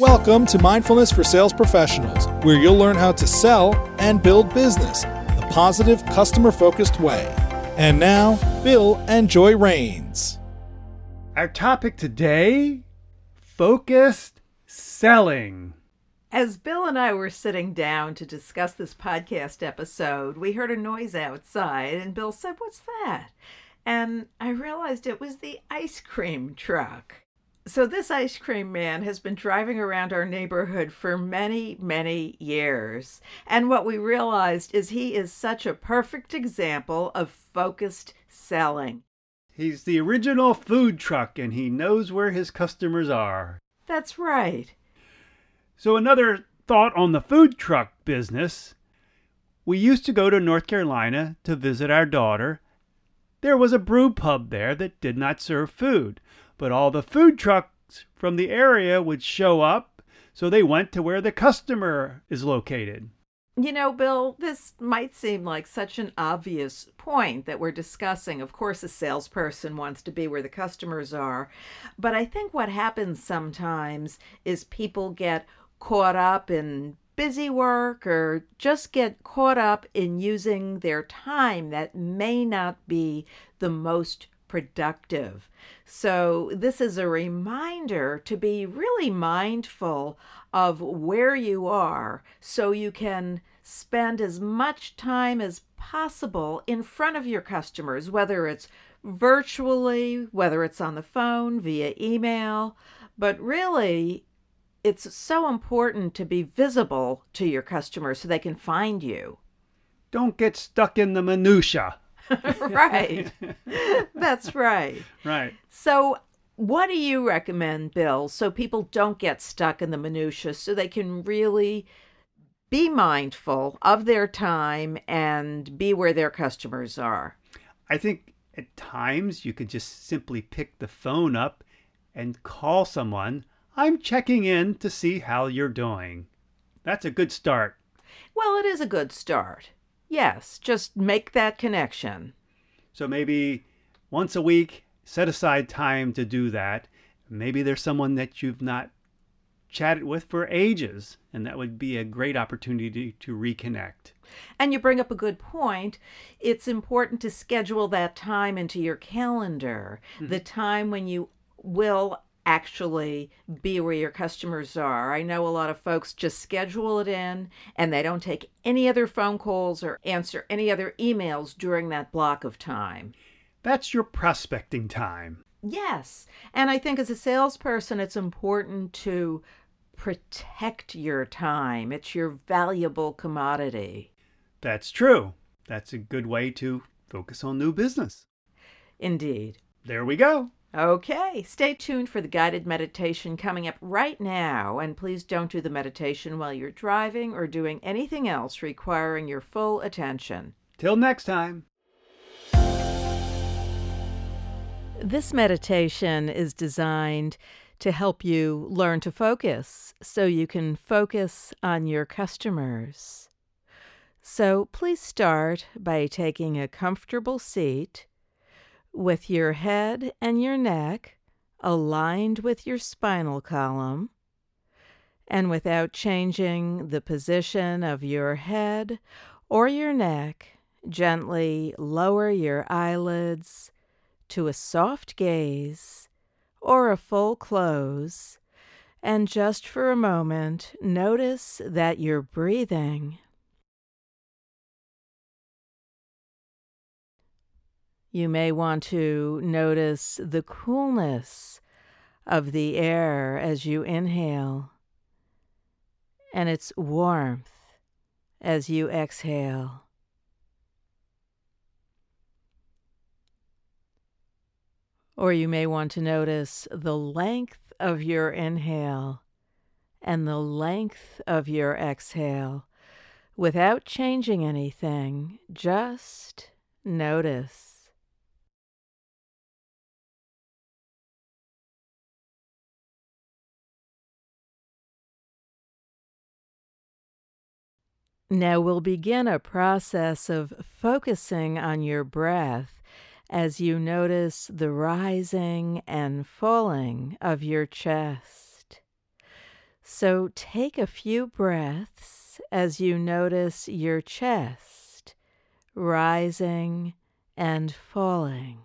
Welcome to Mindfulness for Sales Professionals, where you'll learn how to sell and build business the positive, customer focused way. And now, Bill and Joy Rains. Our topic today focused selling. As Bill and I were sitting down to discuss this podcast episode, we heard a noise outside, and Bill said, What's that? And I realized it was the ice cream truck. So, this ice cream man has been driving around our neighborhood for many, many years. And what we realized is he is such a perfect example of focused selling. He's the original food truck and he knows where his customers are. That's right. So, another thought on the food truck business. We used to go to North Carolina to visit our daughter. There was a brew pub there that did not serve food but all the food trucks from the area would show up, so they went to where the customer is located. You know, Bill, this might seem like such an obvious point that we're discussing. Of course, a salesperson wants to be where the customers are. But I think what happens sometimes is people get caught up in busy work or just get caught up in using their time that may not be the most productive. So, this is a reminder to be really mindful of where you are so you can spend as much time as possible in front of your customers, whether it's virtually, whether it's on the phone, via email. But really, it's so important to be visible to your customers so they can find you. Don't get stuck in the minutia. right. That's right. Right. So, what do you recommend, Bill, so people don't get stuck in the minutiae so they can really be mindful of their time and be where their customers are? I think at times you could just simply pick the phone up and call someone. I'm checking in to see how you're doing. That's a good start. Well, it is a good start. Yes, just make that connection. So maybe once a week, set aside time to do that. Maybe there's someone that you've not chatted with for ages, and that would be a great opportunity to reconnect. And you bring up a good point. It's important to schedule that time into your calendar, mm-hmm. the time when you will actually be where your customers are. I know a lot of folks just schedule it in and they don't take any other phone calls or answer any other emails during that block of time. That's your prospecting time. Yes. And I think as a salesperson, it's important to protect your time, it's your valuable commodity. That's true. That's a good way to focus on new business. Indeed. There we go. Okay, stay tuned for the guided meditation coming up right now. And please don't do the meditation while you're driving or doing anything else requiring your full attention. Till next time. This meditation is designed to help you learn to focus so you can focus on your customers. So please start by taking a comfortable seat with your head and your neck aligned with your spinal column, and without changing the position of your head or your neck, gently lower your eyelids to a soft gaze or a full close, and just for a moment, notice that you're breathing. You may want to notice the coolness of the air as you inhale and its warmth as you exhale. Or you may want to notice the length of your inhale and the length of your exhale without changing anything. Just notice. Now we'll begin a process of focusing on your breath as you notice the rising and falling of your chest. So take a few breaths as you notice your chest rising and falling.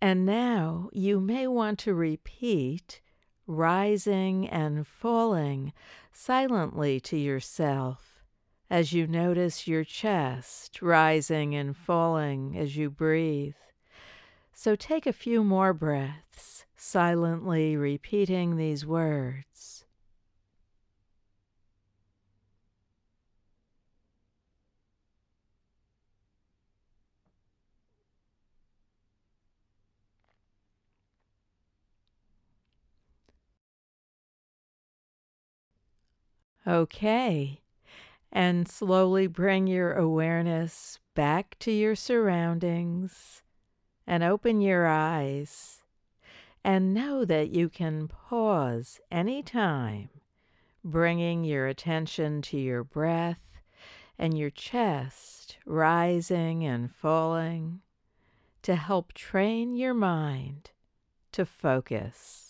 And now you may want to repeat rising and falling silently to yourself as you notice your chest rising and falling as you breathe. So take a few more breaths, silently repeating these words. Okay. And slowly bring your awareness back to your surroundings and open your eyes. And know that you can pause anytime, bringing your attention to your breath and your chest rising and falling to help train your mind to focus.